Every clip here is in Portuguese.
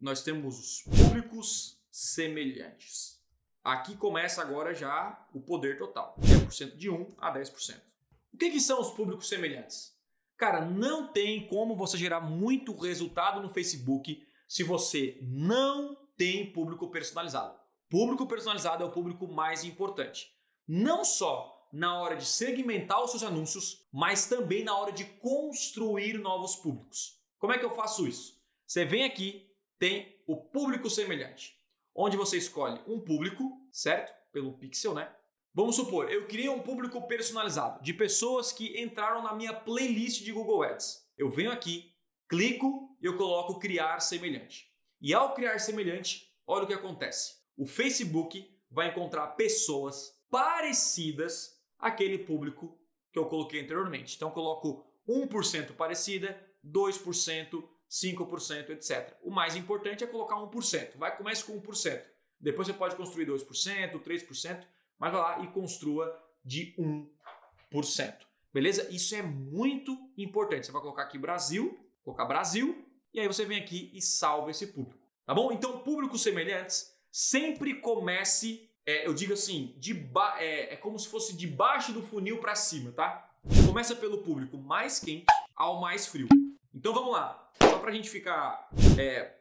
nós temos os públicos semelhantes. Aqui começa agora já o poder total, 10% de 1 a 10%. O que, que são os públicos semelhantes? Cara, não tem como você gerar muito resultado no Facebook se você não tem público personalizado. Público personalizado é o público mais importante. Não só na hora de segmentar os seus anúncios, mas também na hora de construir novos públicos. Como é que eu faço isso? Você vem aqui, tem o público semelhante, onde você escolhe um público, certo? Pelo pixel, né? Vamos supor, eu criei um público personalizado de pessoas que entraram na minha playlist de Google Ads. Eu venho aqui, clico e eu coloco criar semelhante. E ao criar semelhante, olha o que acontece. O Facebook vai encontrar pessoas parecidas àquele público que eu coloquei anteriormente. Então eu coloco 1% parecida, 2%, 5%, etc. O mais importante é colocar 1%. Vai comece com 1%. Depois você pode construir 2%, 3%, mas vai lá e construa de 1%. Beleza? Isso é muito importante. Você vai colocar aqui Brasil, colocar Brasil, e aí você vem aqui e salva esse público. Tá bom? Então, públicos semelhantes sempre comece, é, eu digo assim, de é, é como se fosse de baixo do funil para cima, tá? Começa pelo público mais quente ao mais frio. Então vamos lá, só para a gente ficar, é,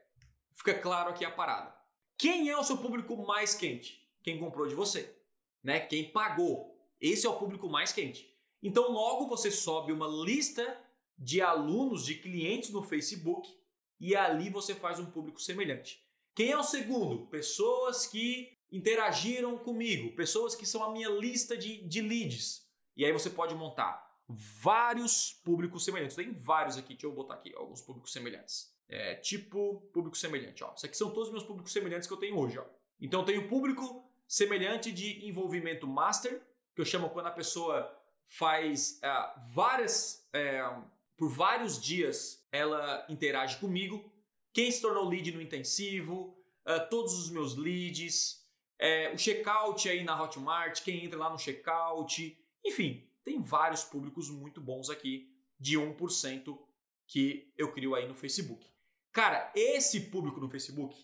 fica claro aqui a parada. Quem é o seu público mais quente? Quem comprou de você né? Quem pagou. Esse é o público mais quente. Então, logo você sobe uma lista de alunos, de clientes no Facebook e ali você faz um público semelhante. Quem é o segundo? Pessoas que interagiram comigo, pessoas que são a minha lista de, de leads. E aí você pode montar vários públicos semelhantes. Tem vários aqui, deixa eu botar aqui alguns públicos semelhantes. É, tipo público semelhante, ó. Isso aqui são todos os meus públicos semelhantes que eu tenho hoje, ó. Então eu tenho público semelhante de envolvimento master, que eu chamo quando a pessoa faz uh, várias, uh, por vários dias, ela interage comigo. Quem se tornou lead no intensivo, uh, todos os meus leads, o checkout aí na Hotmart, quem entra lá no checkout, enfim, tem vários públicos muito bons aqui de 1% que eu crio aí no Facebook. Cara, esse público no Facebook,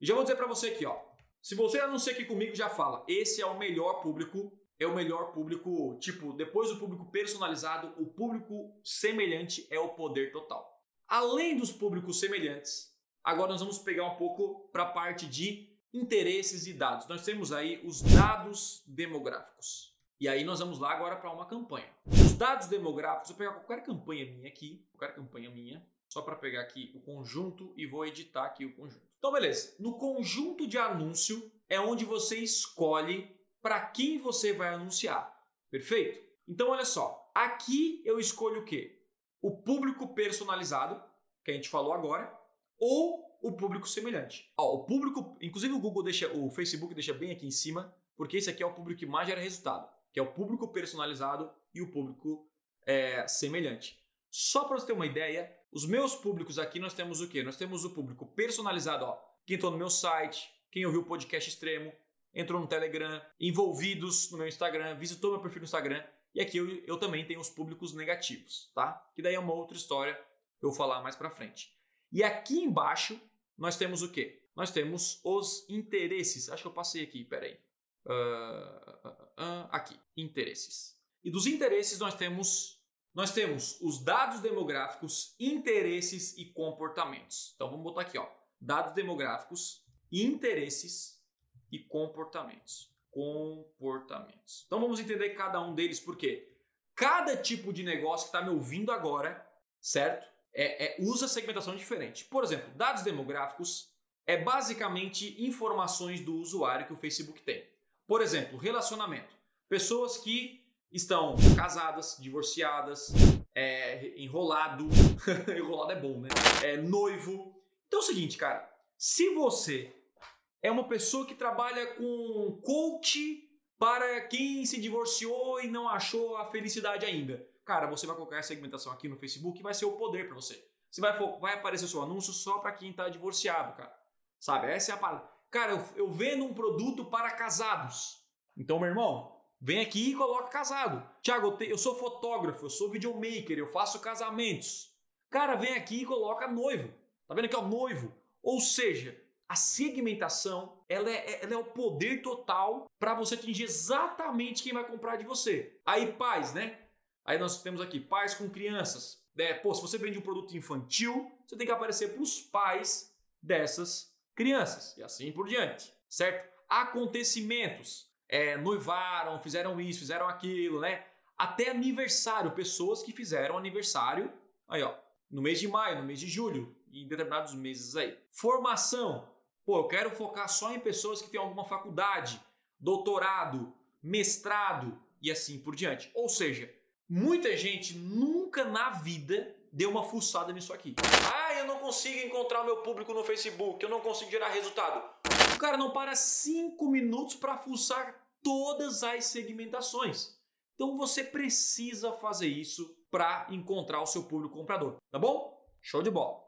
já vou dizer para você aqui, ó, se você anuncia aqui comigo, já fala. Esse é o melhor público. É o melhor público, tipo, depois do público personalizado, o público semelhante é o poder total. Além dos públicos semelhantes, agora nós vamos pegar um pouco para a parte de interesses e dados. Nós temos aí os dados demográficos. E aí nós vamos lá agora para uma campanha. Os dados demográficos, eu vou pegar qualquer campanha minha aqui, qualquer campanha minha, só para pegar aqui o conjunto e vou editar aqui o conjunto. Então, beleza. No conjunto de anúncio é onde você escolhe para quem você vai anunciar. Perfeito? Então, olha só. Aqui eu escolho o quê? O público personalizado, que a gente falou agora, ou o público semelhante. Ó, o público, inclusive o Google deixa, o Facebook deixa bem aqui em cima, porque esse aqui é o público que mais gera resultado, que é o público personalizado e o público é, semelhante. Só para você ter uma ideia, os meus públicos aqui nós temos o quê? Nós temos o público personalizado, ó. Quem entrou no meu site, quem ouviu o podcast extremo, entrou no Telegram, envolvidos no meu Instagram, visitou meu perfil no Instagram. E aqui eu, eu também tenho os públicos negativos, tá? Que daí é uma outra história que eu vou falar mais para frente. E aqui embaixo nós temos o quê? Nós temos os interesses. Acho que eu passei aqui, peraí. Uh, uh, aqui, interesses. E dos interesses nós temos nós temos os dados demográficos, interesses e comportamentos. Então vamos botar aqui, ó, dados demográficos, interesses e comportamentos. Comportamentos. Então vamos entender cada um deles porque cada tipo de negócio que está me ouvindo agora, certo? É, é, usa segmentação diferente. Por exemplo, dados demográficos é basicamente informações do usuário que o Facebook tem. Por exemplo, relacionamento. Pessoas que estão casadas, divorciadas, é, enrolado. enrolado é bom, né? É, noivo. Então é o seguinte, cara. Se você é uma pessoa que trabalha com coach para quem se divorciou e não achou a felicidade ainda, cara, você vai colocar a segmentação aqui no Facebook e vai ser o poder para você. Você vai, vai aparecer seu anúncio só para quem tá divorciado, cara. Sabe? Essa é a parada. Cara, eu, eu vendo um produto para casados. Então, meu irmão, Vem aqui e coloca casado. Tiago, eu, sou fotógrafo, eu sou videomaker, eu faço casamentos. Cara, vem aqui e coloca noivo. Tá vendo aqui, ó, noivo. Ou seja, a segmentação ela é, ela é o poder total para você atingir exatamente quem vai comprar de você. Aí, pais, né? Aí nós temos aqui pais com crianças. É, pô, se você vende um produto infantil, você tem que aparecer para os pais dessas crianças e assim por diante, certo? Acontecimentos, é, noivaram, fizeram isso, fizeram aquilo, né? Até aniversário, pessoas que fizeram aniversário, aí ó, no mês de maio, no mês de julho, em determinados meses aí. Formação, pô, eu quero focar só em pessoas que têm alguma faculdade, doutorado, mestrado e assim por diante. Ou seja, muita gente nunca na vida deu uma fuçada nisso aqui. Ah, eu não consigo encontrar meu público no Facebook, eu não consigo gerar resultado. O cara não para cinco minutos para fuçar todas as segmentações. Então você precisa fazer isso para encontrar o seu público comprador, tá bom? Show de bola!